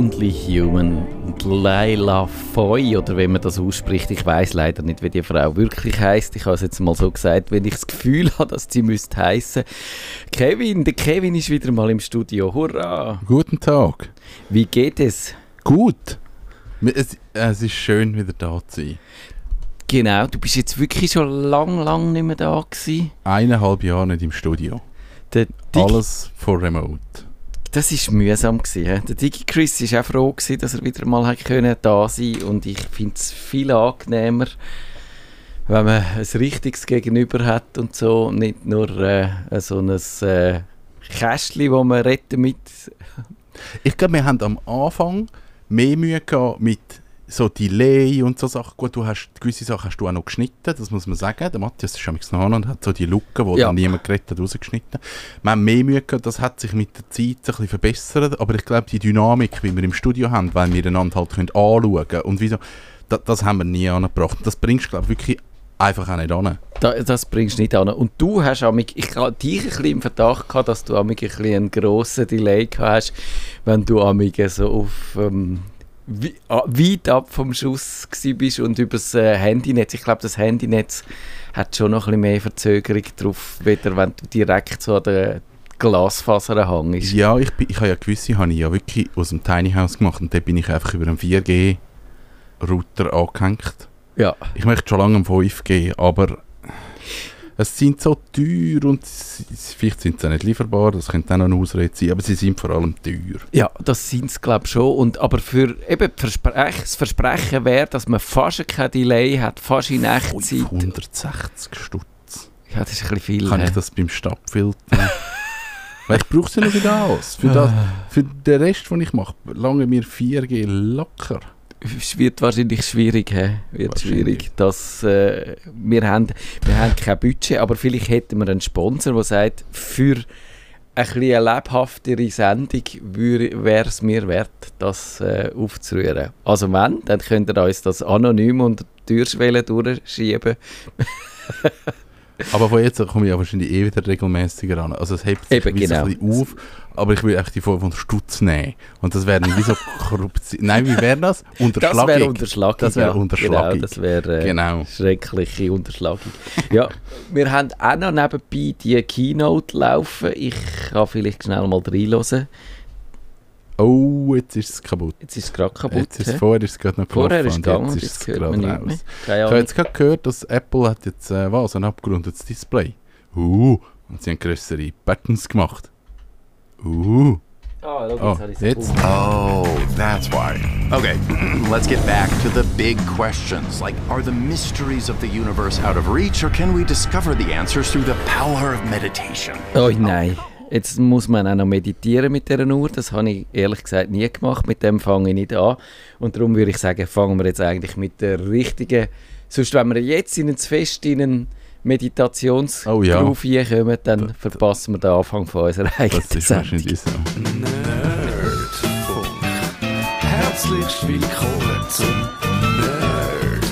Only Human. Und Laila Foy, oder wie man das ausspricht, ich weiß leider nicht, wie die Frau wirklich heißt. Ich habe es jetzt mal so gesagt, wenn ich das Gefühl habe, dass sie müsste heißen. Kevin, der Kevin ist wieder mal im Studio. Hurra! Guten Tag. Wie geht es? Gut. Es, es ist schön, wieder da zu sein. Genau, du bist jetzt wirklich schon lang, lang nicht mehr da gewesen. Eineinhalb Jahre nicht im Studio. Alles vor Remote. Das war mühsam. Gewesen? Der Digi Chris war auch froh, gewesen, dass er wieder mal können da sein konnte. Und ich finde es viel angenehmer, wenn man ein richtiges Gegenüber hat und so. Nicht nur äh, so ein äh, Kästchen, das man retten mit. ich glaube, wir haben am Anfang mehr Mühe gehabt mit so Delay und so Sachen. Gut, du hast gewisse Sachen hast du auch noch geschnitten, das muss man sagen. Der Matthias ist schon noch und hat so die Lücken, die ja. dann niemand gerettet hat, rausgeschnitten. Wir haben mehr Mühe gehabt, das hat sich mit der Zeit ein bisschen verbessert, aber ich glaube, die Dynamik, wie wir im Studio haben, weil wir einander halt können anschauen können und wieso, das, das haben wir nie angebracht. Das bringst du, glaube ich, wirklich einfach auch nicht an. Da, das bringst du nicht an. Und du hast amig, ich hatte dich ein bisschen im Verdacht gehabt, dass du amig ein bisschen einen grossen Delay hast, wenn du amig so auf ähm, weit ab vom Schuss bist und über das äh, Handynetz. Ich glaube, das Handynetz hat schon noch ein bisschen mehr Verzögerung drauf, weder wenn du direkt so an der Glasfaser hängst. Ja, ich, ich habe ja gewisse, habe ich ja wirklich aus dem Tiny House gemacht und da bin ich einfach über einen 4G-Router angehängt. Ja. Ich möchte schon lange einen 5G, aber es sind so teuer und vielleicht sind sie nicht lieferbar, das könnte auch noch eine Ausrede sein, aber sie sind vor allem teuer. Ja, das sind sie glaube ich schon. Und, aber für eben Versprech, das Versprechen wäre, dass man fast kein Delay hat, fast in Echtzeit. 160 Stutz. Ja, das ist ein bisschen viel. Kann he? ich das beim Stadtfilter? Weil ich brauche sie ja noch für das. Für, das, für den Rest, den ich mache, lange mir 4G locker es wird wahrscheinlich schwierig. He? Wird schwierig. Dass, äh, wir, haben, wir haben kein Budget, aber vielleicht hätten wir einen Sponsor, der sagt, für ein eine lebhaftere Sendung wäre es mir wert, das äh, aufzurühren. Also wenn, dann könnt ihr uns das anonym unter die Türschwelle durchschieben. Aber von jetzt komme ich ja wahrscheinlich eh wieder regelmäßiger an. Also es hebt sich Eben, genau. ein bisschen auf, aber ich will echt die Form von Stutz nehmen. Und das wäre nicht wie so Korruption. Nein, wie wäre das? Unterschlagung. Das wäre Unterschlagung. Das wäre Unterschlagung. Genau, das wäre äh, genau. schreckliche Unterschlagung. ja, wir haben auch noch nebenbei die Keynote laufen. Ich kann vielleicht schnell mal reinhören. Oh, jetzt ist es kaputt. Jetzt ist es gerade kaputt. Jetzt ist es, vorher ist es gerade noch Vorher ist es gegangen, jetzt ist es gerade raus. Ich habe jetzt gerade gehört, dass Apple hat jetzt äh, was, ein abgerundetes Display. Uh, und sie haben größere Buttons gemacht. Uh. Oh, look, oh, jetzt. Oh, that's why. Okay, let's get back to the big questions. Like, are the mysteries of the universe out of reach, or can we discover the answers through the power of meditation? Oh nein. Jetzt muss man auch noch meditieren mit dieser Uhr. Das habe ich ehrlich gesagt nie gemacht. Mit dem fange ich nicht an. Und darum würde ich sagen, fangen wir jetzt eigentlich mit der richtigen. Sonst, wenn wir jetzt in ein Fest in einen Meditationsgroove oh, ja. kommen, dann da, verpassen wir den Anfang von unserer eigenen Das ist wahrscheinlich so. Nerdfunk. Herzlich willkommen zum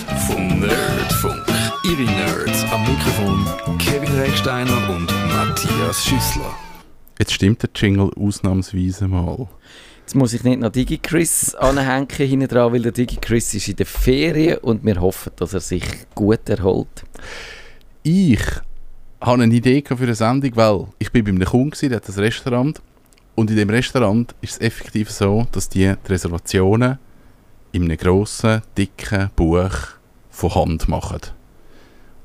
Nerdfunk. Nerdfunk. Ihre Nerds am Mikrofon Kevin Recksteiner und Matthias Schüssler. Jetzt stimmt der Jingle ausnahmsweise mal. Jetzt muss ich nicht noch DigiChris anhängen hinten dran, weil der DigiChris ist in der Ferien und wir hoffen, dass er sich gut erholt. Ich habe eine Idee für eine Sendung, weil ich bin bei einem Kunden, der hat ein Restaurant und in dem Restaurant ist es effektiv so, dass die, die Reservationen in einem grossen, dicken Buch von Hand machen.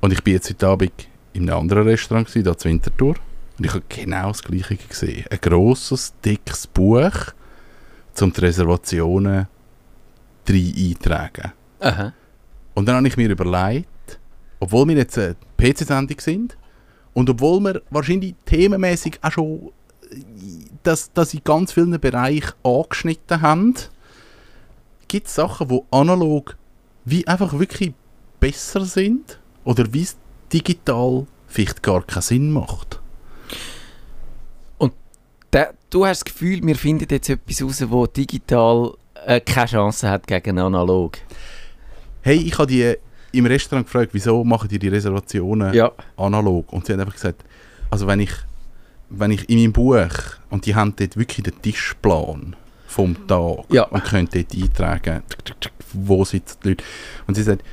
Und ich bin jetzt heute Abend in einem anderen Restaurant, hier zu Winterthur. Und ich habe genau das Gleiche gesehen. Ein grosses, dickes Buch, um die Reservationen drei eintragen. Aha. Und dann habe ich mir überlegt, obwohl wir jetzt eine PC-Sendung sind und obwohl wir wahrscheinlich themenmäßig auch schon das, das in ganz vielen Bereichen angeschnitten haben, gibt es Sachen, die analog wie einfach wirklich besser sind oder wie es digital vielleicht gar keinen Sinn macht. Du hast das Gefühl, wir finden jetzt etwas raus, wo digital äh, keine Chance hat gegen analog. Hey, ich habe die im Restaurant gefragt, wieso machen die die Reservationen ja. analog? Und sie haben einfach gesagt, also wenn ich, wenn ich in meinem Buch, und die haben dort wirklich den Tischplan vom Tag Ja. und können dort eintragen, wo sitzen die Leute. Und sie sagt,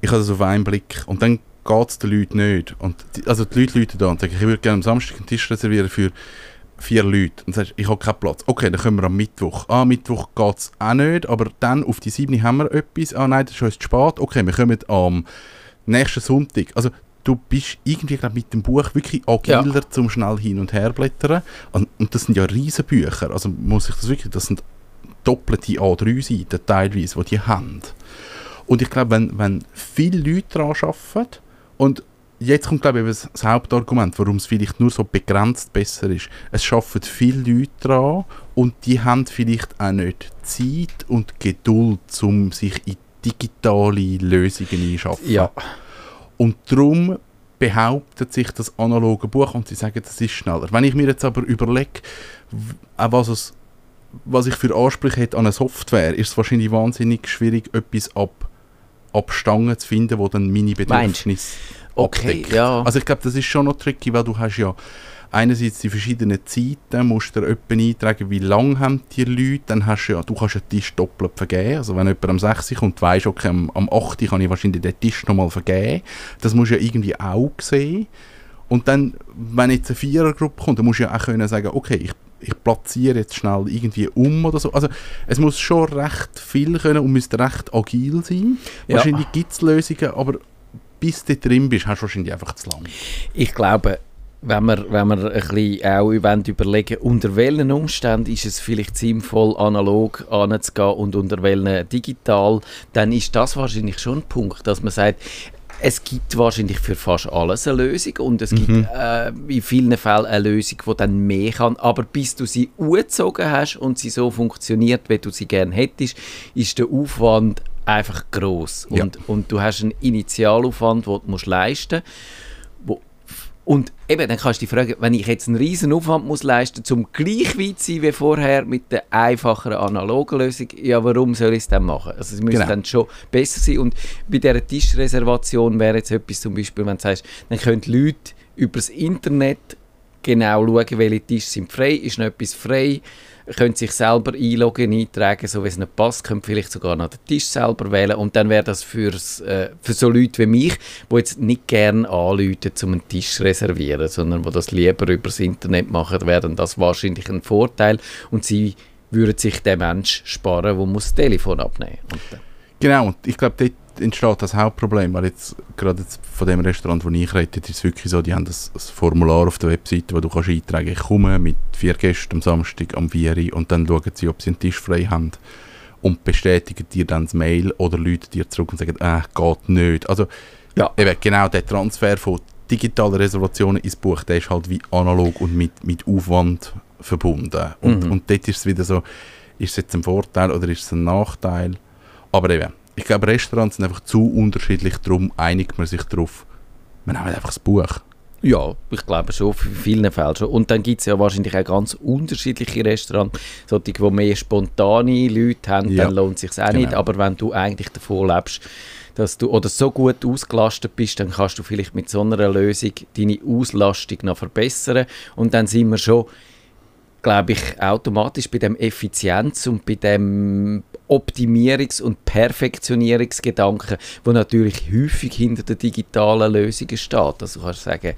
ich habe das auf einen Blick. Und dann geht es den Leuten nicht. Und die, also die Leute Leute da und sagen, ich würde gerne am Samstag einen Tisch reservieren für vier Leute. Und sagst, ich habe keinen Platz. Okay, dann können wir am Mittwoch. Ah, Mittwoch geht es auch nicht, aber dann auf die 7 haben wir etwas. Ah nein, das ist uns zu spät. Okay, wir kommen am nächsten Sonntag. Also du bist irgendwie glaub, mit dem Buch wirklich agiler zum schnell hin und her blättern. Und, und das sind ja riesen Bücher. Also muss ich das wirklich, das sind doppelte A3-Seiten teilweise, die die haben. Und ich glaube, wenn, wenn viele Leute daran arbeiten und jetzt kommt glaube ich eben das, Hauptargument, warum es vielleicht nur so begrenzt besser ist. Es schaffen viele Leute daran und die haben vielleicht auch nicht Zeit und Geduld, um sich in digitale Lösungen einzuschaffen. Ja. Und darum behauptet sich das analoge Buch und sie sagen, das ist schneller. Wenn ich mir jetzt aber überlege, auch was, es, was ich für Ansprüche hätte an eine Software, ist es wahrscheinlich wahnsinnig schwierig, etwas ab, ab Stangen zu finden, wo dann meine Meinst Bedürfnisse Okay, abdeckt. ja. Also ich glaube, das ist schon noch tricky, weil du hast ja einerseits die verschiedenen Zeiten, musst du etwa eintragen, wie lange haben die Leute, dann hast du ja, du kannst einen Tisch doppelt vergeben, also wenn jemand am 6 kommt, weisst okay, am, am 8 kann ich wahrscheinlich den Tisch nochmal vergeben, das musst du ja irgendwie auch sehen und dann, wenn jetzt eine Vierergruppe kommt, dann musst du ja auch können sagen, okay, ich, ich platziere jetzt schnell irgendwie um oder so, also es muss schon recht viel können und müsste recht agil sein, Ja. wahrscheinlich gibt es Lösungen, aber bis du drin bist, hast du wahrscheinlich einfach zu lang. Ich glaube, wenn wir, wenn wir ein bisschen auch überlegen unter welchen Umständen ist es vielleicht sinnvoll, analog anzugehen und unter welchen digital, dann ist das wahrscheinlich schon ein Punkt, dass man sagt, es gibt wahrscheinlich für fast alles eine Lösung und es gibt äh, in vielen Fällen eine Lösung, die dann mehr kann, aber bis du sie angezogen hast und sie so funktioniert, wie du sie gerne hättest, ist der Aufwand einfach groß Ja. und, und du hast einen Initialaufwand, den du musst leisten musst, und eben, dann kannst du dich fragen, wenn ich jetzt einen riesen Aufwand muss leisten muss, um gleich weit zu sein wie vorher mit der einfacheren analogen Lösung, ja, warum soll ich es dann machen? Also es müsste Genau. dann schon besser sein. Und bei dieser Tischreservation wäre jetzt etwas zum Beispiel, wenn du sagst, dann können die Leute über das Internet genau schauen, welche Tische sind frei, ist noch etwas frei, können sich selber einloggen, eintragen, so wie es nicht passt, können vielleicht sogar noch den Tisch selber wählen und dann wäre das für's, äh, für so Leute wie mich, die jetzt nicht gerne anrufen, um einen Tisch zu reservieren, sondern die das lieber über das Internet machen, wäre das wahrscheinlich ein Vorteil und sie würden sich den Mensch sparen, der das Telefon abnehmen muss. Genau, und ich glaube, dort entsteht das Hauptproblem, weil jetzt gerade jetzt von dem Restaurant, wo ich rede, ist es wirklich so, die haben das, das Formular auf der Webseite, wo du kannst eintragen ich komme mit vier Gästen am Samstag am 4 Uhr und dann schauen sie, ob sie einen Tisch frei haben und bestätigen dir dann das Mail oder Leute dir zurück und sagen, äh, geht nicht. Also Ja. eben genau der Transfer von digitalen Reservationen ins Buch, der ist halt wie analog und mit, mit Aufwand verbunden. Und, Mhm. und dort ist es wieder so, ist es jetzt ein Vorteil oder ist es ein Nachteil? Aber eben, ich glaube, Restaurants sind einfach zu unterschiedlich, darum einigt man sich darauf, wir nehmen einfach das Buch. Ja, ich glaube schon, in vielen Fällen schon. Und dann gibt es ja wahrscheinlich auch ganz unterschiedliche Restaurants, solche, die mehr spontane Leute haben, Ja, dann lohnt es sich auch genau. nicht. Aber wenn du eigentlich davon lebst, dass du oder so gut ausgelastet bist, dann kannst du vielleicht mit so einer Lösung deine Auslastung noch verbessern. Und dann sind wir schon, glaube ich, automatisch bei dem Effizienz und bei dem Optimierungs- und Perfektionierungsgedanken, wo natürlich häufig hinter den digitalen Lösungen steht. Also du kannst sagen,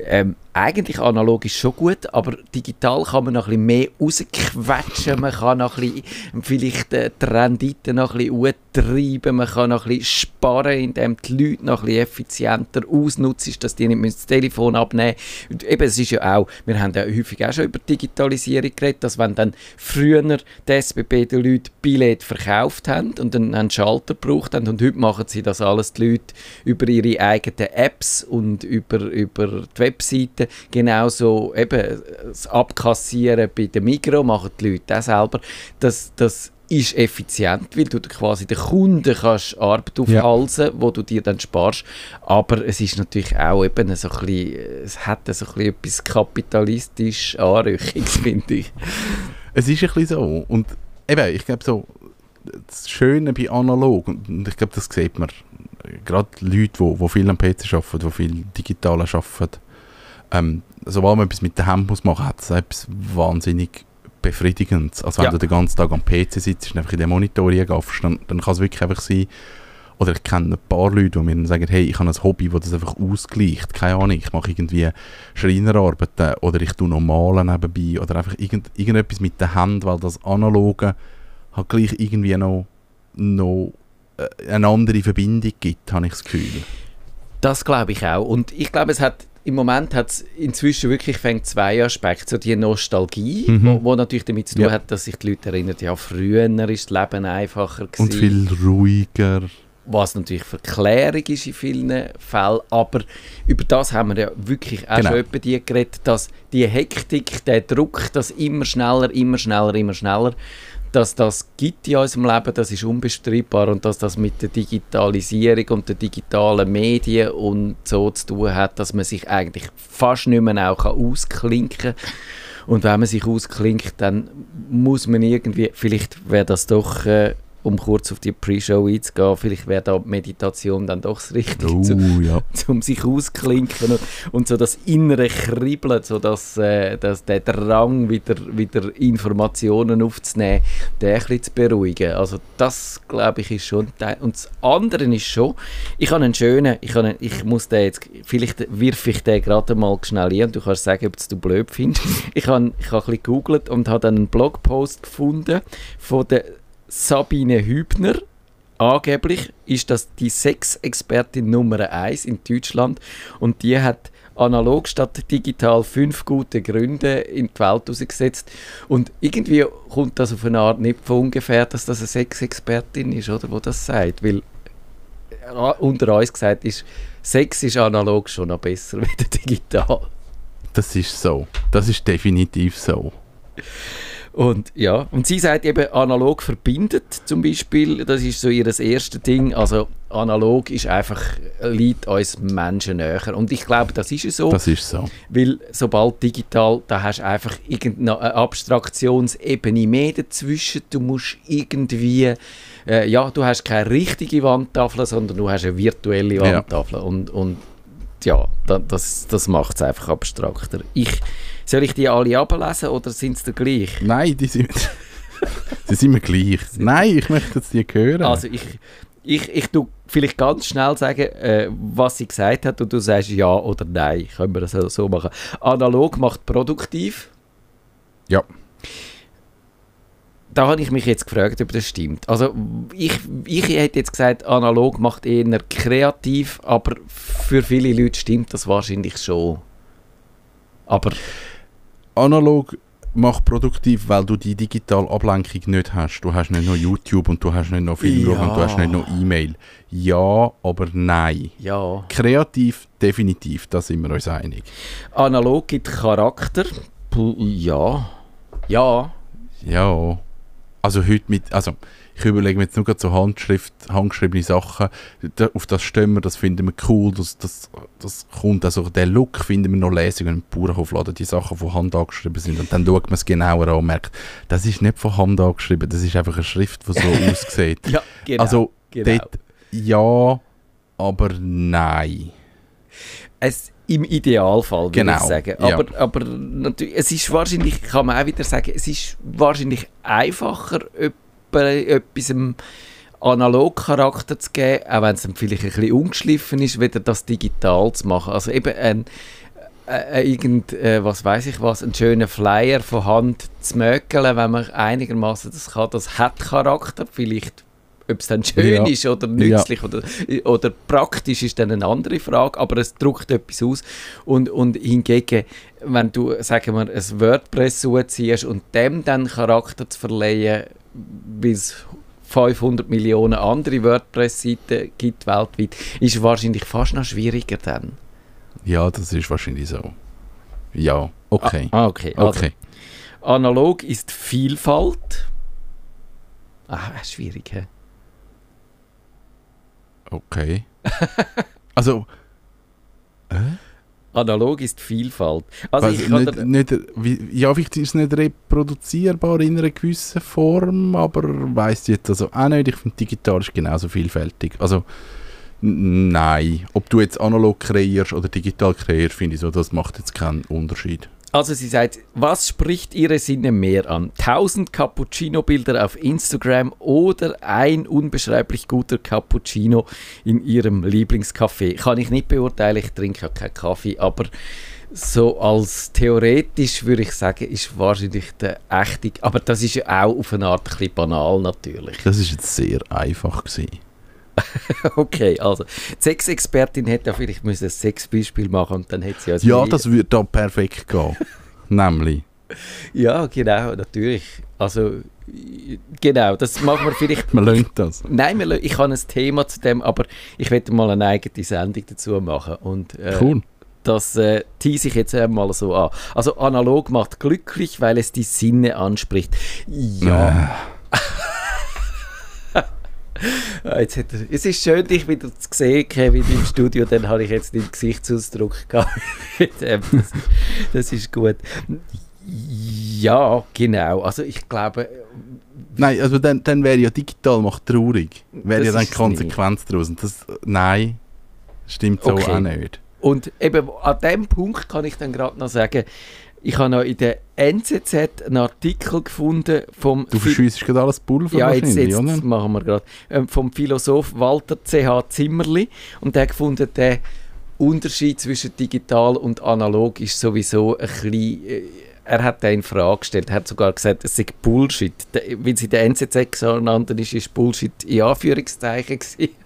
ähm, eigentlich analog ist schon gut, aber digital kann man noch ein bisschen mehr rausquetschen, man kann noch ein bisschen, vielleicht äh, die Rendite noch ein bisschen treiben, man kann noch ein bisschen sparen, indem die Leute noch ein bisschen effizienter ausnutzen, dass die nicht das Telefon abnehmen müssen. Eben, es ist ja auch, wir haben ja häufig auch schon über Digitalisierung geredet, dass wenn dann früher die SBB den Leuten Billett verkauft haben und dann einen Schalter gebraucht haben und heute machen sie das alles die Leute über ihre eigenen Apps und über, über die Webseiten. Genauso eben das Abkassieren bei der Migro machen die Leute auch selber. Das, das ist effizient, weil du quasi den Kunden kannst Arbeit aufhalsen, wo du dir dann sparst. Aber es ist natürlich auch eben so ein bisschen, es hat so ein bisschen etwas kapitalistisch Anrüchiges, finde ich. Es ist ein bisschen so. Und eben, ich glaube so, das Schöne bei analog, und ich glaube, das sieht man, gerade Leute, die, die viel am PC arbeiten, die viel digital arbeiten, ähm, sobald man etwas mit der Hand muss machen, hat es etwas wahnsinnig befriedigend. Also wenn Ja. du den ganzen Tag am PC sitzt und einfach in den Monitor gaffst, dann, dann kann es wirklich einfach sein, oder ich kenne ein paar Leute, die mir dann sagen, hey, ich habe ein Hobby, das das einfach ausgleicht. Keine Ahnung, ich mache irgendwie Schreinerarbeiten oder ich tue noch malen nebenbei oder einfach irgend, irgendetwas mit der Hand, weil das Analoge hat gleich irgendwie noch, noch äh, eine andere Verbindung gibt, habe ich das Gefühl. Das glaube ich auch. Und ich glaube, es hat im Moment hat es inzwischen wirklich fängt zwei Aspekte. So die Nostalgie, Mhm. wo, wo natürlich damit zu tun Ja. hat, dass sich die Leute erinnern, ja, früher ist das Leben einfacher gewesen. Und viel ruhiger. was natürlich Verklärung ist in vielen Fällen, aber über das haben wir ja wirklich auch Genau. schon etwa die geredet, dass die Hektik, der Druck, das immer schneller, immer schneller, immer schneller, dass das gibt in unserem Leben, das ist unbestreitbar und dass das mit der Digitalisierung und den digitalen Medien und so zu tun hat, dass man sich eigentlich fast nicht mehr auch ausklinken kann. Und wenn man sich ausklinkt, dann muss man irgendwie, vielleicht wäre das doch, äh, um kurz auf die Pre-Show einzugehen, vielleicht wäre da Meditation dann doch das Richtige, Oh, zu, ja. um sich ausklinken und, und so das innere Kribbeln, so dass, äh, dass der Drang, wieder, wieder Informationen aufzunehmen, den ein bisschen zu beruhigen. Also das, glaube ich, ist schon Teil. Und das andere ist schon, ich habe einen schönen, ich, habe einen, ich muss den jetzt, vielleicht wirf ich den gerade mal schnell ein und du kannst sagen, ob du blöd findest. Ich habe, ich habe ein bisschen gegoogelt und habe dann einen Blogpost gefunden von der Sabine Hübner. Angeblich ist das die Sexexpertin Nummer 1 in Deutschland und die hat analog statt digital fünf gute Gründe in die Welt ausgesetzt. Und irgendwie kommt das auf eine Art nicht von ungefähr, dass das eine Sexexpertin ist, oder, wo das sagt. Weil äh, unter uns gesagt ist, Sex ist analog schon noch besser als digital. Das ist so. Das ist definitiv so. Und ja, und sie sagt eben, analog verbindet zum Beispiel, das ist so ihr erstes Ding, also analog ist einfach, liegt uns Menschen näher. Und ich glaube, das ist es so, Das ist so. weil sobald digital, da hast du einfach irgendeine Abstraktionsebene mehr dazwischen, du musst irgendwie, äh, ja, du hast keine richtige Wandtafel, sondern du hast eine virtuelle Ja. Wandtafel und, und ja, da, das, das macht es einfach abstrakter. Ich, soll ich die alle ablesen oder sind sie gleich? Nein, die sind, die sind mir gleich. Nein, ich möchte jetzt die hören. Also ich, ich, ich tu vielleicht ganz schnell sagen, äh, was sie gesagt hat und du sagst ja oder nein. Können wir das so- so machen. Analog macht produktiv. ja. Da habe ich mich jetzt gefragt, ob das stimmt. Also ich, ich hätte jetzt gesagt, analog macht eher kreativ, aber für viele Leute stimmt das wahrscheinlich schon. Aber Analog macht produktiv, weil du die digitale Ablenkung nicht hast. Du hast nicht noch YouTube und du hast nicht noch Film Ja. und du hast nicht noch E-Mail. Ja, aber nein. ja, Kreativ, definitiv, da sind wir uns einig. analog gibt Charakter. Ja, ja, Ja. Also heute mit, also ich überlege mir jetzt nur gerade so Handschrift, handgeschriebene Sachen, da, auf das stehen wir, das finden wir cool, das, das, das kommt, also den Look finden wir noch lässig im Bauernhofladen, die Sachen von Hand angeschrieben sind und dann schaut man es genauer an und merkt, das ist nicht von Hand angeschrieben, das ist einfach eine Schrift, die so aussieht. ja, genau. also genau. dort ja, aber nein. Es, Im Idealfall, würde Genau, ich sagen. ja. Aber, aber natürlich, es ist wahrscheinlich, kann man auch wieder sagen, es ist wahrscheinlich einfacher, etwas einem Analogcharakter zu geben, auch wenn es dann vielleicht ein bisschen ungeschliffen ist, wieder das digital zu machen. Also eben ein, äh, äh, irgend, äh, was weiß ich was, einen schönen Flyer von Hand zu mökeln, wenn man einigermaßen das kann, das hat Charakter, vielleicht ob es dann schön Ja. ist oder nützlich oder, oder praktisch ist dann eine andere Frage, aber es drückt etwas aus. Und, und hingegen, wenn du, sagen wir, ein WordPress zuziehst und dem dann Charakter zu verleihen, wie es 500 Millionen andere WordPress-Seiten gibt weltweit, ist es wahrscheinlich fast noch schwieriger dann. Ja, das ist wahrscheinlich so. Ja, okay. Ah, okay. Also, Okay. analog ist Vielfalt. Ah, schwierig, hä? Okay. also, Analog ist Vielfalt. Also Weil ich kann nicht, dir- nicht, ja, vielleicht ist es nicht reproduzierbar in einer gewissen Form, aber weiss jetzt also auch nicht. Ich finde, digital ist genauso vielfältig. Also, nein. Ob du jetzt analog kreierst oder digital kreierst, finde ich so, das macht jetzt keinen Unterschied. Also sie sagt, was spricht Ihre Sinne mehr an? 1000 Cappuccino-Bilder auf Instagram oder ein unbeschreiblich guter Cappuccino in Ihrem Lieblingscafé? Kann ich nicht beurteilen, ich trinke ja keinen Kaffee, aber so als theoretisch würde ich sagen, ist wahrscheinlich der echte, aber das ist ja auch auf eine Art ein bisschen banal natürlich. Das ist jetzt sehr einfach gewesen. okay, also die Sexexpertin hätte ja vielleicht müssen ein Sexbeispiel machen und dann hätte sie ja... Ja, das würde da perfekt gehen. Nämlich. Ja, genau, natürlich. Also, genau, das machen wir vielleicht... Man lernt das. Nein, wir, ich habe ein Thema zu dem, aber ich werde mal eine eigene Sendung dazu machen. Und, äh, Cool. Das äh, tease ich jetzt einmal so an. Also analog macht glücklich, weil es die Sinne anspricht. Ja. Ah, Jetzt hat er, es ist schön, dich wieder zu sehen, Kevin, im Studio. Dann habe ich jetzt den Gesichtsausdruck gehabt. Das, das ist gut. Ja, genau. Also ich glaube, Nein, also dann, dann wäre ja digital macht traurig. Wäre ja dann Konsequenz daraus. Und das, nein, stimmt so Okay. auch nicht. Und eben an dem Punkt kann ich dann gerade noch sagen, ich habe noch in der NZZ einen Artikel gefunden vom Du verschiessest gerade alles Pulver ja, jetzt, jetzt oder? machen wir gerade ähm, vom Philosoph Walter C.H. Zimmerli und der hat gefunden, der Unterschied zwischen digital und analog ist sowieso ein bisschen, äh, er hat den in Frage gestellt, er hat sogar gesagt, es sei Bullshit. Weil sie der NZZ genannt ist, ist Bullshit in Anführungszeichen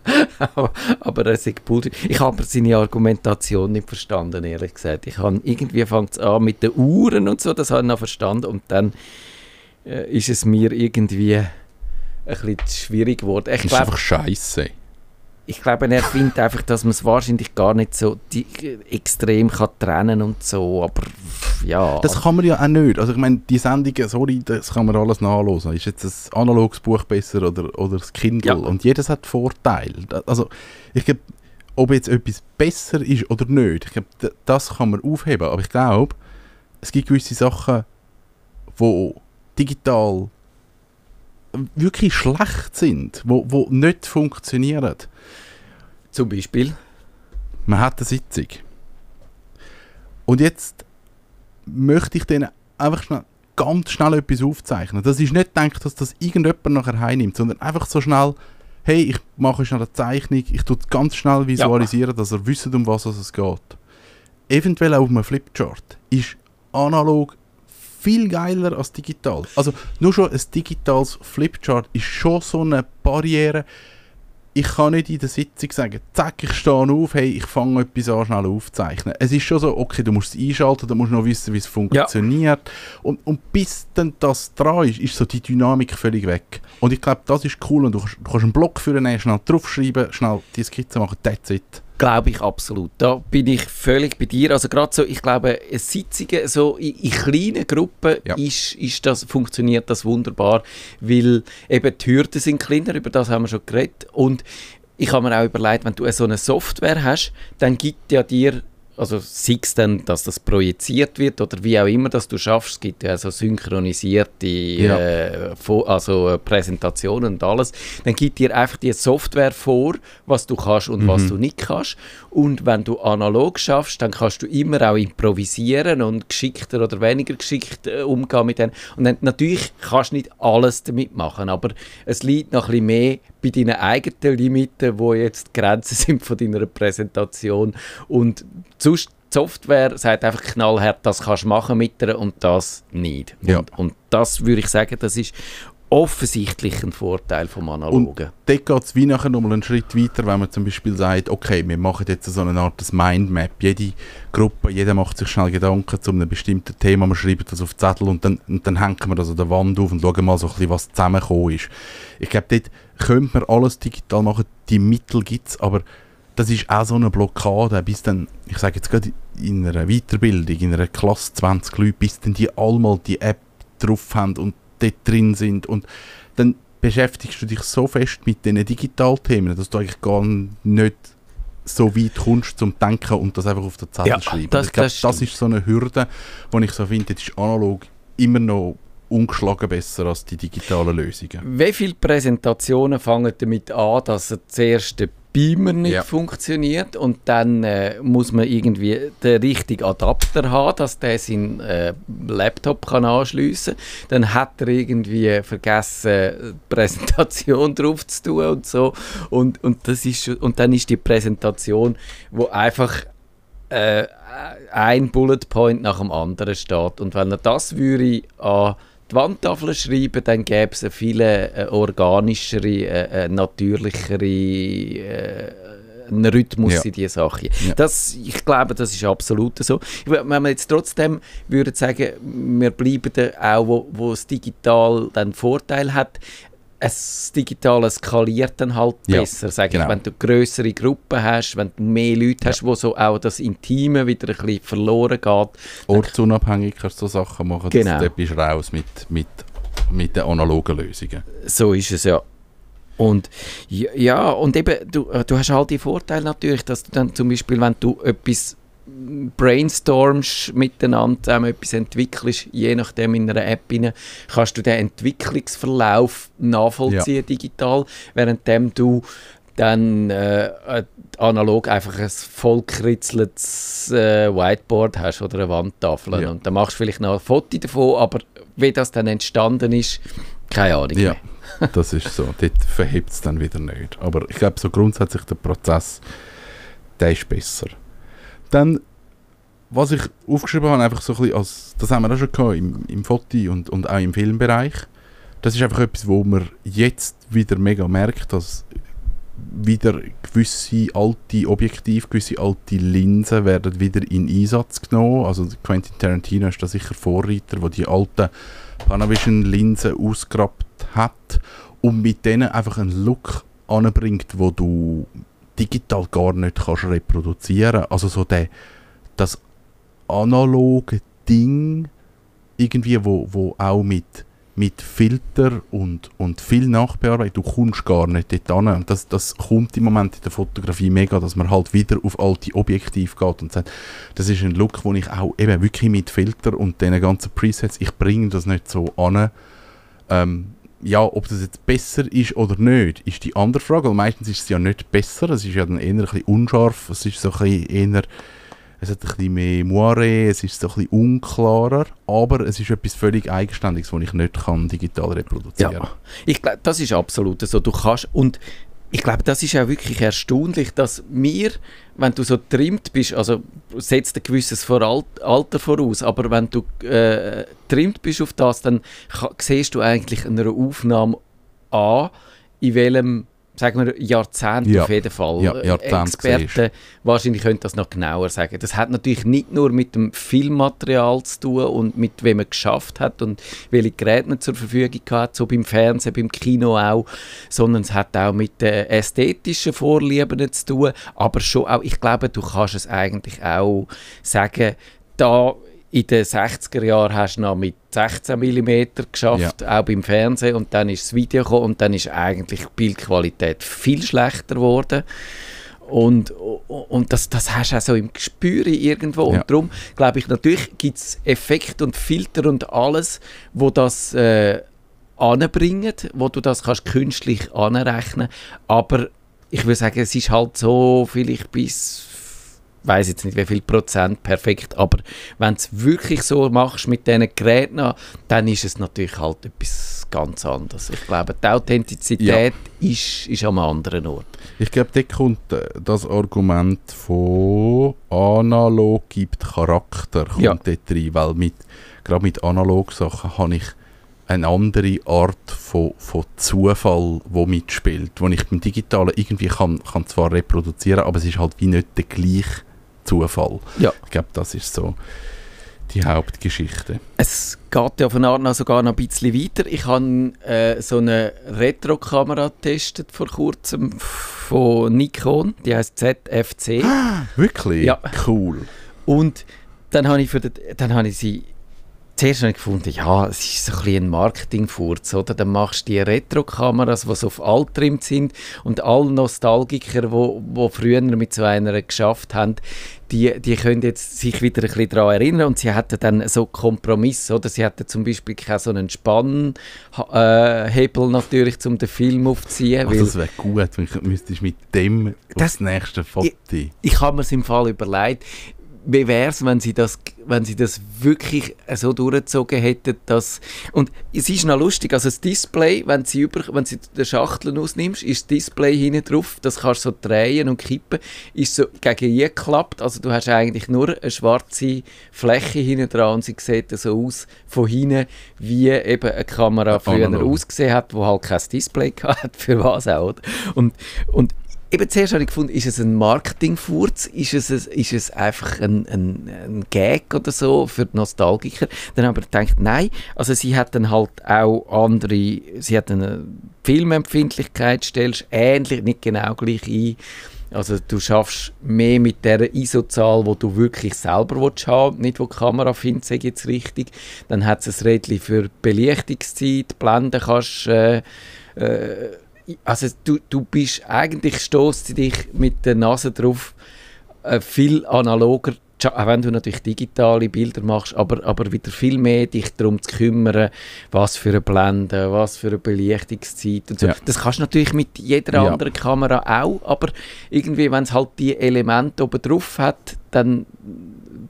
aber, aber er sei Bullshit. Ich habe aber seine Argumentation nicht verstanden, ehrlich gesagt. Ich habe, irgendwie fängt es an mit den Uhren und so, das habe ich noch verstanden und dann äh, ist es mir irgendwie ein bisschen schwierig geworden. Ich Das ist glaube, einfach scheiße. Ich glaube, er findet einfach, dass man es wahrscheinlich gar nicht so die, extrem kann trennen und so, aber ja. Das kann man ja auch nicht. Also ich meine, die Sendungen, sorry, das kann man alles nachlesen. Ist jetzt ein analoges Buch besser oder, oder das Kindle? Ja. Und jedes hat Vorteile. Also ich glaube, ob jetzt etwas besser ist oder nicht, ich glaube, das kann man aufheben. Aber ich glaube, es gibt gewisse Sachen, wo digital wirklich schlecht sind, wo, wo nicht funktionieren. Zum Beispiel. Man hat eine Sitzung. Und jetzt möchte ich denen einfach schnell, ganz schnell etwas aufzeichnen. Das ist nicht gedacht, dass das irgendjemand nachher heimnimmt, sondern einfach so schnell, hey, ich mache schnell eine Zeichnung, ich tue es ganz schnell visualisieren, dass ihr wisst, um was es geht. Eventuell auch auf einem Flipchart ist analog viel geiler als digital. Also nur schon ein digitales Flipchart ist schon so eine Barriere. Ich kann nicht in der Sitzung sagen, zack, ich stehe auf, hey, ich fange etwas an, schnell aufzeichnen. Es ist schon so, okay, du musst es einschalten, du musst noch wissen, wie es funktioniert. Und, und bis dann das dran ist, ist so die Dynamik völlig weg. Und ich glaube, das ist cool und du kannst, du kannst einen Block für schnell draufschreiben, schnell die Skizze machen, that's it. Glaube ich absolut. Da bin ich völlig bei dir. Also gerade so, ich glaube, Sitzungen so in, in kleinen Gruppen Ja. ist, ist das, funktioniert das wunderbar, weil eben die Hürden sind kleiner, über das haben wir schon geredet. Und ich habe mir auch überlegt, wenn du so eine Software hast, dann gibt ja dir, also sei es dann, dass das projiziert wird oder wie auch immer, dass du schaffst, es gibt ja so synchronisierte Ja. äh, also äh, Präsentationen und alles, dann gibt dir einfach die Software vor, was du kannst und was du nicht kannst. Und wenn du analog schaffst, dann kannst du immer auch improvisieren und geschickter oder weniger geschickt äh, umgehen mit denen. Und dann, natürlich kannst du nicht alles damit machen, aber es liegt noch ein bisschen mehr bei deinen eigenen Limiten, wo jetzt die Grenzen sind von deiner Präsentation. Und sonst die Software sagt einfach knallhart, das kannst du machen mit ihr und das nicht. Ja. Und, und das würde ich sagen, das ist offensichtlich ein Vorteil vom Analogen. dort geht es wie nachher nochmal einen Schritt weiter, wenn man zum Beispiel sagt, okay, wir machen jetzt so eine Art Mindmap. Jede Gruppe, jeder macht sich schnell Gedanken zu einem bestimmten Thema, man schreibt das auf Zettel und dann, und dann hängen wir das an der Wand auf und schauen mal so ein bisschen, was zusammengekommen ist. Ich glaube, dort könnte man alles digital machen, die Mittel gibt es, aber das ist auch so eine Blockade, bis dann, ich sage jetzt gerade in einer Weiterbildung, in einer Klasse 20 Leute, bis dann die alle mal die App drauf haben und dort drin sind. Und dann beschäftigst du dich so fest mit diesen Digitalthemen, dass du eigentlich gar nicht so weit kommst zum Denken und das einfach auf den Zettel Ja, schreiben. das- ich glaube, das das, ist so eine Hürde, wo ich so finde, das ist analog immer noch ungeschlagen besser als die digitalen Lösungen. Wie viele Präsentationen fangen damit an, dass er zuerst den Beamer nicht Ja. funktioniert und dann äh, muss man irgendwie den richtigen Adapter haben, dass der seinen äh, Laptop kann anschliessen kann. Dann hat er irgendwie vergessen, die Präsentation drauf zu tun und so. Und, und, das ist, und dann ist die Präsentation, wo einfach äh, ein Bullet Point nach dem anderen steht. Und wenn er das würde an die Wandtafel schreiben, dann gäbe es eine viel äh, organischere, äh, äh, natürlichere äh, einen Rhythmus Ja. in diese Sachen. Ja. Das, ich glaube, das ist absolut so. Wenn wir jetzt trotzdem würden sagen, wir bleiben da auch, wo, wo das Digital dann Vorteil hat, es Digitale skaliert dann halt Ja, besser, sage genau. ich. Wenn du größere Gruppen hast, wenn du mehr Leute hast, wo so auch das Intime wieder ein bisschen verloren geht. Ortsunabhängig kannst du so Sachen machen, Genau. dass, dort bist du raus mit, mit, mit den analogen Lösungen. So ist es ja. Und ja, ja, und eben, du, äh, du hast halt die Vorteile natürlich, dass du dann zum Beispiel, wenn du etwas brainstormst miteinander, zusammen etwas entwickelst, je nachdem in einer App rein, kannst du den Entwicklungsverlauf nachvollziehen digital, währenddem du dann äh, äh, analog einfach ein vollkritzeltes äh, Whiteboard hast oder eine Wandtafel. Ja. Und dann machst du vielleicht noch ein Foto davon, aber wie das dann entstanden ist, keine Ahnung Ja, mehr. das ist so. Dort verhebt es dann wieder nicht. Aber ich glaube, so grundsätzlich der Prozess, der ist besser. Dann, was ich aufgeschrieben habe, einfach so ein bisschen als, das haben wir auch schon gehabt, im, im Foto- und, und auch im Filmbereich, das ist einfach etwas, wo man jetzt wieder mega merkt, dass wieder gewisse alte Objektive, gewisse alte Linsen werden wieder in Einsatz genommen. Also Quentin Tarantino ist da sicher Vorreiter, wo die alten Panavision-Linsen ausgerappt hat und mit denen einfach einen Look anbringt, wo du digital gar nicht kannst reproduzieren. Also so der, das analoge Ding irgendwie, wo, wo auch mit, mit Filter und, und viel Nachbearbeitung, du kommst gar nicht dort an. Und das, das kommt im Moment in der Fotografie mega, dass man halt wieder auf alte Objektiv geht und sagt, das ist ein Look, wo ich auch eben wirklich mit Filter und den ganzen Presets, ich bringe das nicht so an. Ähm, ja, ob das jetzt besser ist oder nicht, ist die andere Frage. Weil meistens ist es ja nicht besser, es ist ja dann eher ein bisschen unscharf, es ist so ein eher, es hat ein bisschen mehr Moire, es ist so ein bisschen unklarer, aber es ist etwas völlig Eigenständiges, das ich nicht kann digital reproduzieren Ja, ich glaube, das ist absolut so. Du kannst und ich glaube, das ist auch wirklich erstaunlich, dass wir, wenn du so trimmt bist, also setzt ein gewisses Alter voraus, aber wenn du äh, trimmt bist auf das, dann siehst du eigentlich in einer Aufnahme an, in welchem sagen wir Jahrzehnt Ja. auf jeden Fall. Ja, Experten wahrscheinlich können das noch genauer sagen. Das hat natürlich nicht nur mit dem Filmmaterial zu tun und mit wem man geschafft hat und welche Geräte man zur Verfügung hat, so beim Fernsehen, beim Kino auch, sondern es hat auch mit den ästhetischen Vorlieben zu tun, aber schon auch, ich glaube, du kannst es eigentlich auch sagen, da in den 60er Jahren hast du noch mit 16 mm geschafft, auch beim Fernsehen und dann ist das Video gekommen und dann ist eigentlich die Bildqualität viel schlechter geworden. Und, und das, das hast du auch so im Gespür irgendwo. Ja. Und darum glaube ich, natürlich gibt es Effekte und Filter und alles, wo das äh, anbringen, wo du das kannst künstlich anrechnen. Aber ich würde sagen, es ist halt so vielleicht bis weiß jetzt nicht wie viel Prozent perfekt, aber wenn du es wirklich so machst mit diesen Geräten, dann ist es natürlich halt etwas ganz anderes. Ich glaube, die Authentizität ist, ist am anderen Ort. Ich glaube, dort kommt äh, das Argument von analog gibt Charakter kommt Ja. dort rein, weil mit, gerade mit Analog-Sachen habe ich eine andere Art von, von Zufall, wo mitspielt, wo ich beim Digitalen irgendwie kann, kann zwar reproduzieren, aber es ist halt wie nicht der gleiche Zufall. Ja. Ich glaube, das ist so die Hauptgeschichte. Es geht ja von Art nach sogar noch ein bisschen weiter. Ich habe äh, so eine Retro-Kamera getestet vor kurzem von Nikon, die heißt ZFC. Wirklich? Ja. Cool. Und dann habe ich, für den, dann habe ich sie zuerst habe ich gefunden, ja, es ist so ein bisschen ein Marketingfurz, oder? Dann machst du die Retro-Kameras, die so auf alt trimmt sind und alle Nostalgiker, die wo, wo früher mit so einer geschafft haben, die, die können jetzt sich wieder ein bisschen daran erinnern und sie hatten dann so Kompromiss, oder? Sie hatten zum Beispiel keinen so einen Spannhebel äh, natürlich, um den Film aufzuziehen. Also das wäre gut, wenn ich müsstest mit dem das, das nächste Foto. Ich, ich habe mir es im Fall überlegt wie wäre es, wenn sie das, wenn sie das wirklich so durchgezogen hätten, dass und es ist noch lustig, also das Display, wenn sie über, wenn sie den Schachtel ausnimmst, ist das Display hinten drauf, das kannst du so drehen und kippen, ist so gegen geklappt, also du hast eigentlich nur eine schwarze Fläche hinten dran und sie sieht so aus von hinten, wie eben eine Kamera früher ausgesehen hat, wo halt kein Display hat, für was auch, und, und eben zuerst habe ich gefunden, ist es ein Marketingfurz, ist es, ist es einfach ein, ein, ein Gag oder so für die Nostalgiker. Dann habe ich gedacht, nein, also sie hat dann halt auch andere, sie hat eine Filmempfindlichkeit, stellst ähnlich, nicht genau gleich ein. Also du schaffst mehr mit der ISO-Zahl, wo du wirklich selber willst haben, nicht wo die Kamera findet, sage jetzt richtig. Dann hat es ein Rädchen für Belichtungszeit, Blenden kannst äh, äh, also du, du bist, eigentlich stoßt dich mit der Nase drauf äh, viel analoger, auch wenn du natürlich digitale Bilder machst, aber, aber wieder viel mehr dich darum zu kümmern, was für eine Blende, was für eine Belichtungszeit und so. Ja. Das kannst du natürlich mit jeder ja. anderen Kamera auch, aber irgendwie, wenn es halt die Elemente oben drauf hat, dann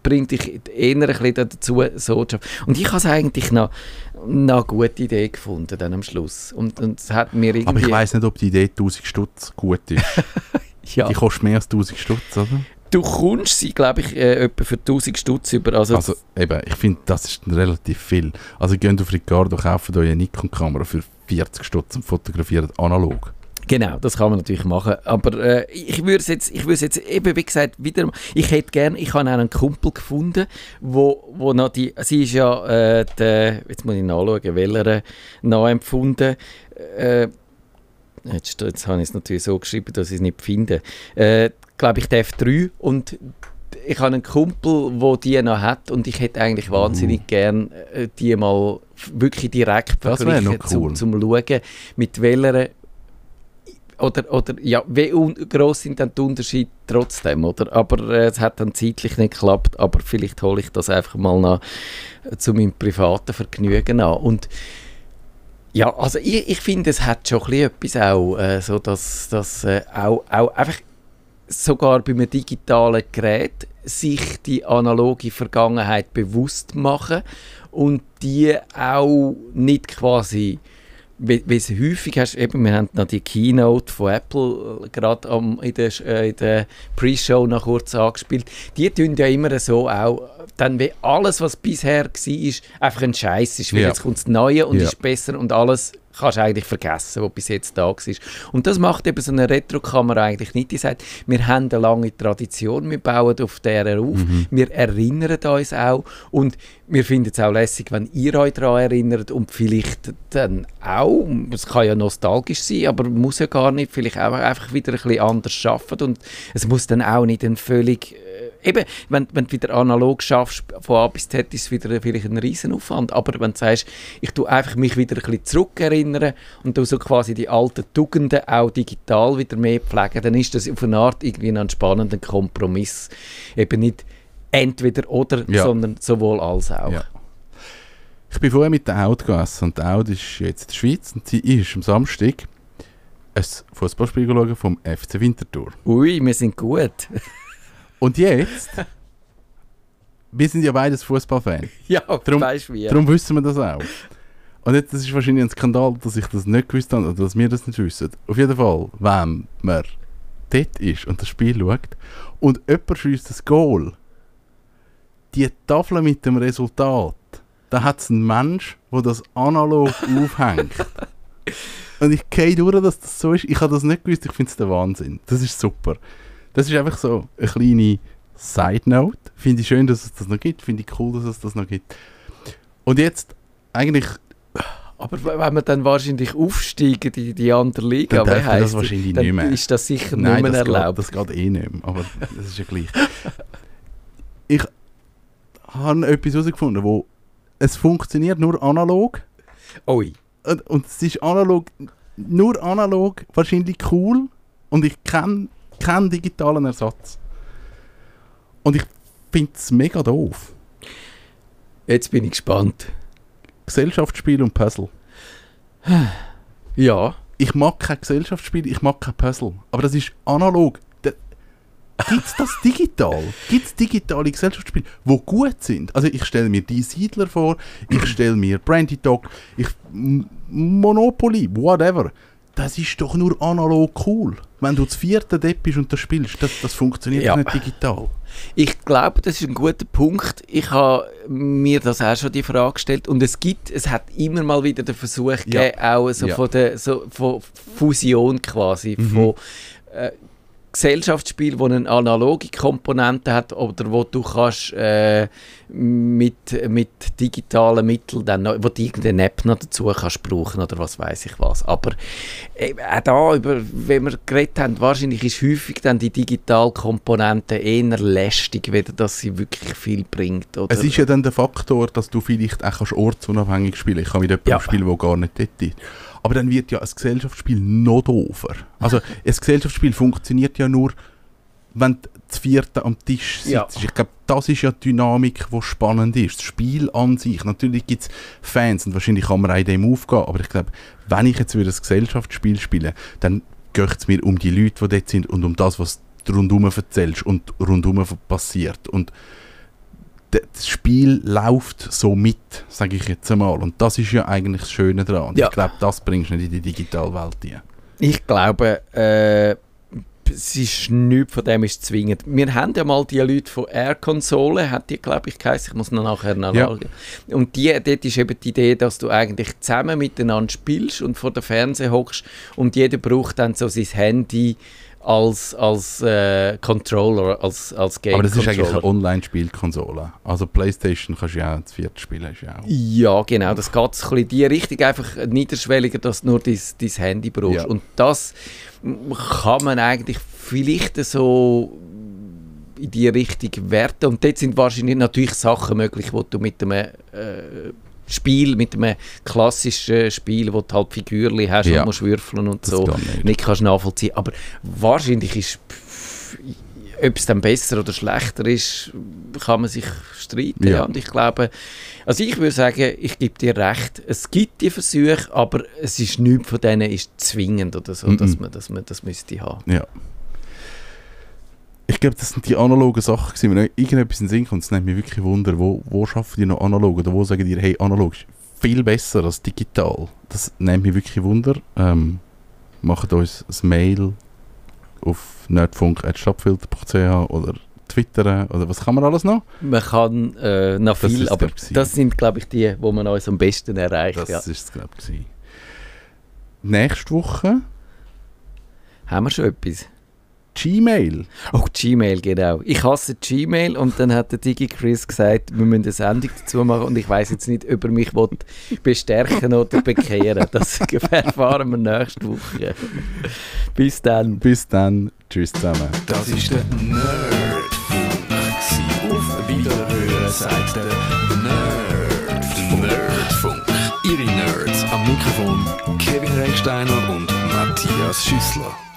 bringt dich eher ein bisschen dazu, so zu Und ich habe es eigentlich noch, noch eine gute Idee gefunden dann am Schluss. Und, und hat mir irgendwie... Aber ich weiß nicht, ob die Idee 1000 Stutz gut ist. ja. Die kostet mehr als 1000 Stutz, oder? Du kommst sie, glaube ich, äh, etwa für 1000 Stutz über. Also, also eben, ich finde, das ist relativ viel. Also geht auf Ricardo, kauft euch eine Nikon-Kamera für 40 Stutz und fotografiert analog. Genau, das kann man natürlich machen. Aber äh, ich würde es jetzt, ich würde jetzt eben, wie gesagt, wieder, ich hätte gerne, ich habe einen Kumpel gefunden, wo, wo noch die, sie ist ja, äh, der, jetzt muss ich nachschauen, welcher nachempfunden, äh, jetzt, jetzt habe ich es natürlich so geschrieben, dass ich es nicht finde, äh, glaube ich, der F3 und ich habe einen Kumpel, der die noch hat und ich hätte eigentlich wahnsinnig uh. gern äh, die mal wirklich direkt vergleichen, cool. zum, zum Schauen, mit welcher oder, oder ja, wie groß sind dann die Unterschiede trotzdem, oder? Aber äh, es hat dann zeitlich nicht geklappt, aber vielleicht hole ich das einfach mal noch äh, zu meinem privaten Vergnügen an. Und ja, also ich, ich finde, es hat schon etwas auch, äh, so dass, dass äh, auch, auch einfach sogar bei einem digitalen Gerät sich die analoge Vergangenheit bewusst machen und die auch nicht quasi wie, es häufig hast, eben, wir haben noch die Keynote von Apple äh, gerade in der, äh, der Pre-Show noch kurz angespielt, die tun ja immer so auch, dann wie alles, was bisher war, einfach ein Scheiß ist, weil ja. jetzt kommt das Neue und ja. ist besser und alles kannst du eigentlich vergessen, was bis jetzt da war. Und das macht eben so eine Retro-Kamera eigentlich nicht. Die sagt, wir haben eine lange Tradition, wir bauen auf der auf, mhm. wir erinnern uns auch und wir finden es auch lässig, wenn ihr euch daran erinnert und vielleicht dann auch, es kann ja nostalgisch sein, aber muss ja gar nicht, vielleicht auch einfach wieder ein bisschen anders schaffen und es muss dann auch nicht ein völlig eben, wenn, wenn du wieder analog schaffst, von A bis Z ist es wieder vielleicht ein Riesenaufwand, aber wenn du sagst, ich tue einfach mich wieder ein bisschen zurückerinnern und du so quasi die alten Tugenden auch digital wieder mehr pflegen, dann ist das auf eine Art irgendwie ein spannender Kompromiss. Eben nicht entweder oder, ja. sondern sowohl als auch. Ja. Ich bin vorher mit der Aud gegessen und die Aud ist jetzt in der Schweiz und sie ist am Samstag ein Fußballspiel vom FC Winterthur. Ui, wir sind gut. Und jetzt, wir sind ja beides Fußballfans. Ja, darum, weißt wie. Darum wissen wir das auch. Und jetzt, das ist wahrscheinlich ein Skandal, dass ich das nicht gewusst habe oder dass wir das nicht wissen. Auf jeden Fall, wenn man dort ist und das Spiel schaut und jemand schießt das Goal, die Tafel mit dem Resultat, da hat es einen Mensch, der das analog aufhängt. Und ich gehe durch, dass das so ist. Ich habe das nicht gewusst, ich finde es der Wahnsinn. Das ist super. Das ist einfach so eine kleine Side-Note. Finde ich schön, dass es das noch gibt. Finde ich cool, dass es das noch gibt. Und jetzt eigentlich... Aber wenn wir dann wahrscheinlich aufsteigen, die, die andere Liga, dann heisst das wahrscheinlich dann nicht mehr. ist das sicher Nein, nicht mehr das erlaubt. Geht, das geht eh nicht mehr, aber das ist ja gleich. Ich habe etwas herausgefunden, wo es funktioniert nur analog. Ui. Und, und es ist analog, nur analog wahrscheinlich cool. Und ich kenne keinen digitalen Ersatz. Und ich finde es mega doof. Jetzt bin ich gespannt. Gesellschaftsspiel und Puzzle. Ja. Ich mag kein Gesellschaftsspiel, ich mag kein Puzzle. Aber das ist analog. Gibt es das digital? Gibt es digitale Gesellschaftsspiele, die gut sind? Also ich stelle mir die Siedler vor, ich stelle mir Brandy Dog, ich, Monopoly, whatever. Das ist doch nur analog cool. Wenn du das vierte Depp bist und das spielst, das, das funktioniert Ja. nicht digital. Ich glaube, das ist ein guter Punkt. Ich habe mir das auch schon die Frage gestellt und es gibt, es hat immer mal wieder den Versuch gegeben, auch so Ja. von der so von Fusion quasi von äh, Gesellschaftsspiel, wo eine analoge Komponente hat oder wo du kannst äh, mit, mit digitalen Mitteln dann noch, wo du irgendeine App noch dazu kannst brauchen oder was weiß ich was. Aber äh, auch da, über, wenn wir geredet haben, wahrscheinlich ist häufig dann die digitale Komponente eher lästig, weder dass sie wirklich viel bringt. Oder? Es ist ja dann der Faktor, dass du vielleicht auch kannst ortsunabhängig spielen Ich kann mit jemandem Ja. spielen, der gar nicht dort ist. Aber dann wird ja ein Gesellschaftsspiel noch doofer. Also ein Gesellschaftsspiel funktioniert ja nur, wenn du das vierte am Tisch sitzt. Ja. Ich glaube, das ist ja die Dynamik, die spannend ist. Das Spiel an sich. Natürlich gibt es Fans und wahrscheinlich kann man auch in dem aufgehen. Aber ich glaube, wenn ich jetzt wieder ein Gesellschaftsspiel spiele, dann geht es mir um die Leute, die dort sind und um das, was du rundum erzählst und rundum passiert. Und das Spiel läuft so mit, sage ich jetzt einmal. Und das ist ja eigentlich das Schöne daran. Und Ja. Ich glaube, das bringst du nicht in die Digitalwelt rein. Ich glaube, äh, es ist nichts von dem ist zwingend. Wir haben ja mal die Leute von Air Konsole, hat die, glaube ich, geheißen. Ich muss noch nachher nachschauen. Und die, dort ist eben die Idee, dass du eigentlich zusammen miteinander spielst und vor dem Fernseher hockst und jeder braucht dann so sein Handy als, als äh, Controller, als, als Game Aber das ist eigentlich eine. Online-Spielkonsole. Also Playstation kannst du ja auch das vierte spielen. Ja auch. Ja, genau. Das geht so ein die Richtung, einfach niederschwelliger, dass du nur dein, dein Handy brauchst. Ja. Und das kann man eigentlich vielleicht so in die Richtung werten. Und dort sind wahrscheinlich natürlich Sachen möglich, die du mit einem äh, Spiel, mit einem klassischen Spiel, wo du halt Figürchen hast Ja. und musst würfeln und Das so, nicht. nicht kannst nachvollziehen. Aber wahrscheinlich ist, ob es dann besser oder schlechter ist, kann man sich streiten. Ja. Und ich glaube, also ich würde sagen, ich gebe dir recht, es gibt die Versuche, aber es ist nichts von denen ist zwingend oder so, Mhm. dass, man, dass man das müsste haben. Ja. Ich glaube, das sind die analogen Sachen gewesen. Wenn irgendetwas in den Sinn kommt, es nimmt mich wirklich Wunder, wo, wo schaffen die noch analog? Oder wo sagen die, hey, analog ist viel besser als digital? Das nimmt mich wirklich Wunder. Ähm, macht uns ein Mail auf nerdfunk.stadtfilter.ch oder twittern oder was kann man alles noch? Man kann äh, noch Das viel, ist aber gewesen. das sind, glaube ich, die, wo man uns am besten erreicht. Das ja. ist es, glaube ich. Nächste Woche Haben wir schon etwas? Gmail. Oh, Gmail, genau. Ich hasse Gmail und dann hat der Digi Chris gesagt, wir müssen eine Sendung dazu machen und ich weiß jetzt nicht, ob er mich bestärken oder bekehren Das erfahren wir nächste Woche. Bis dann. Bis dann. Tschüss zusammen. Das ist der Nerdfunk. Auf Wiederhören sagt der Nerdfunk. Nerdfunk. Ihre Nerds am Mikrofon Kevin Recksteiner und Matthias Schüssler.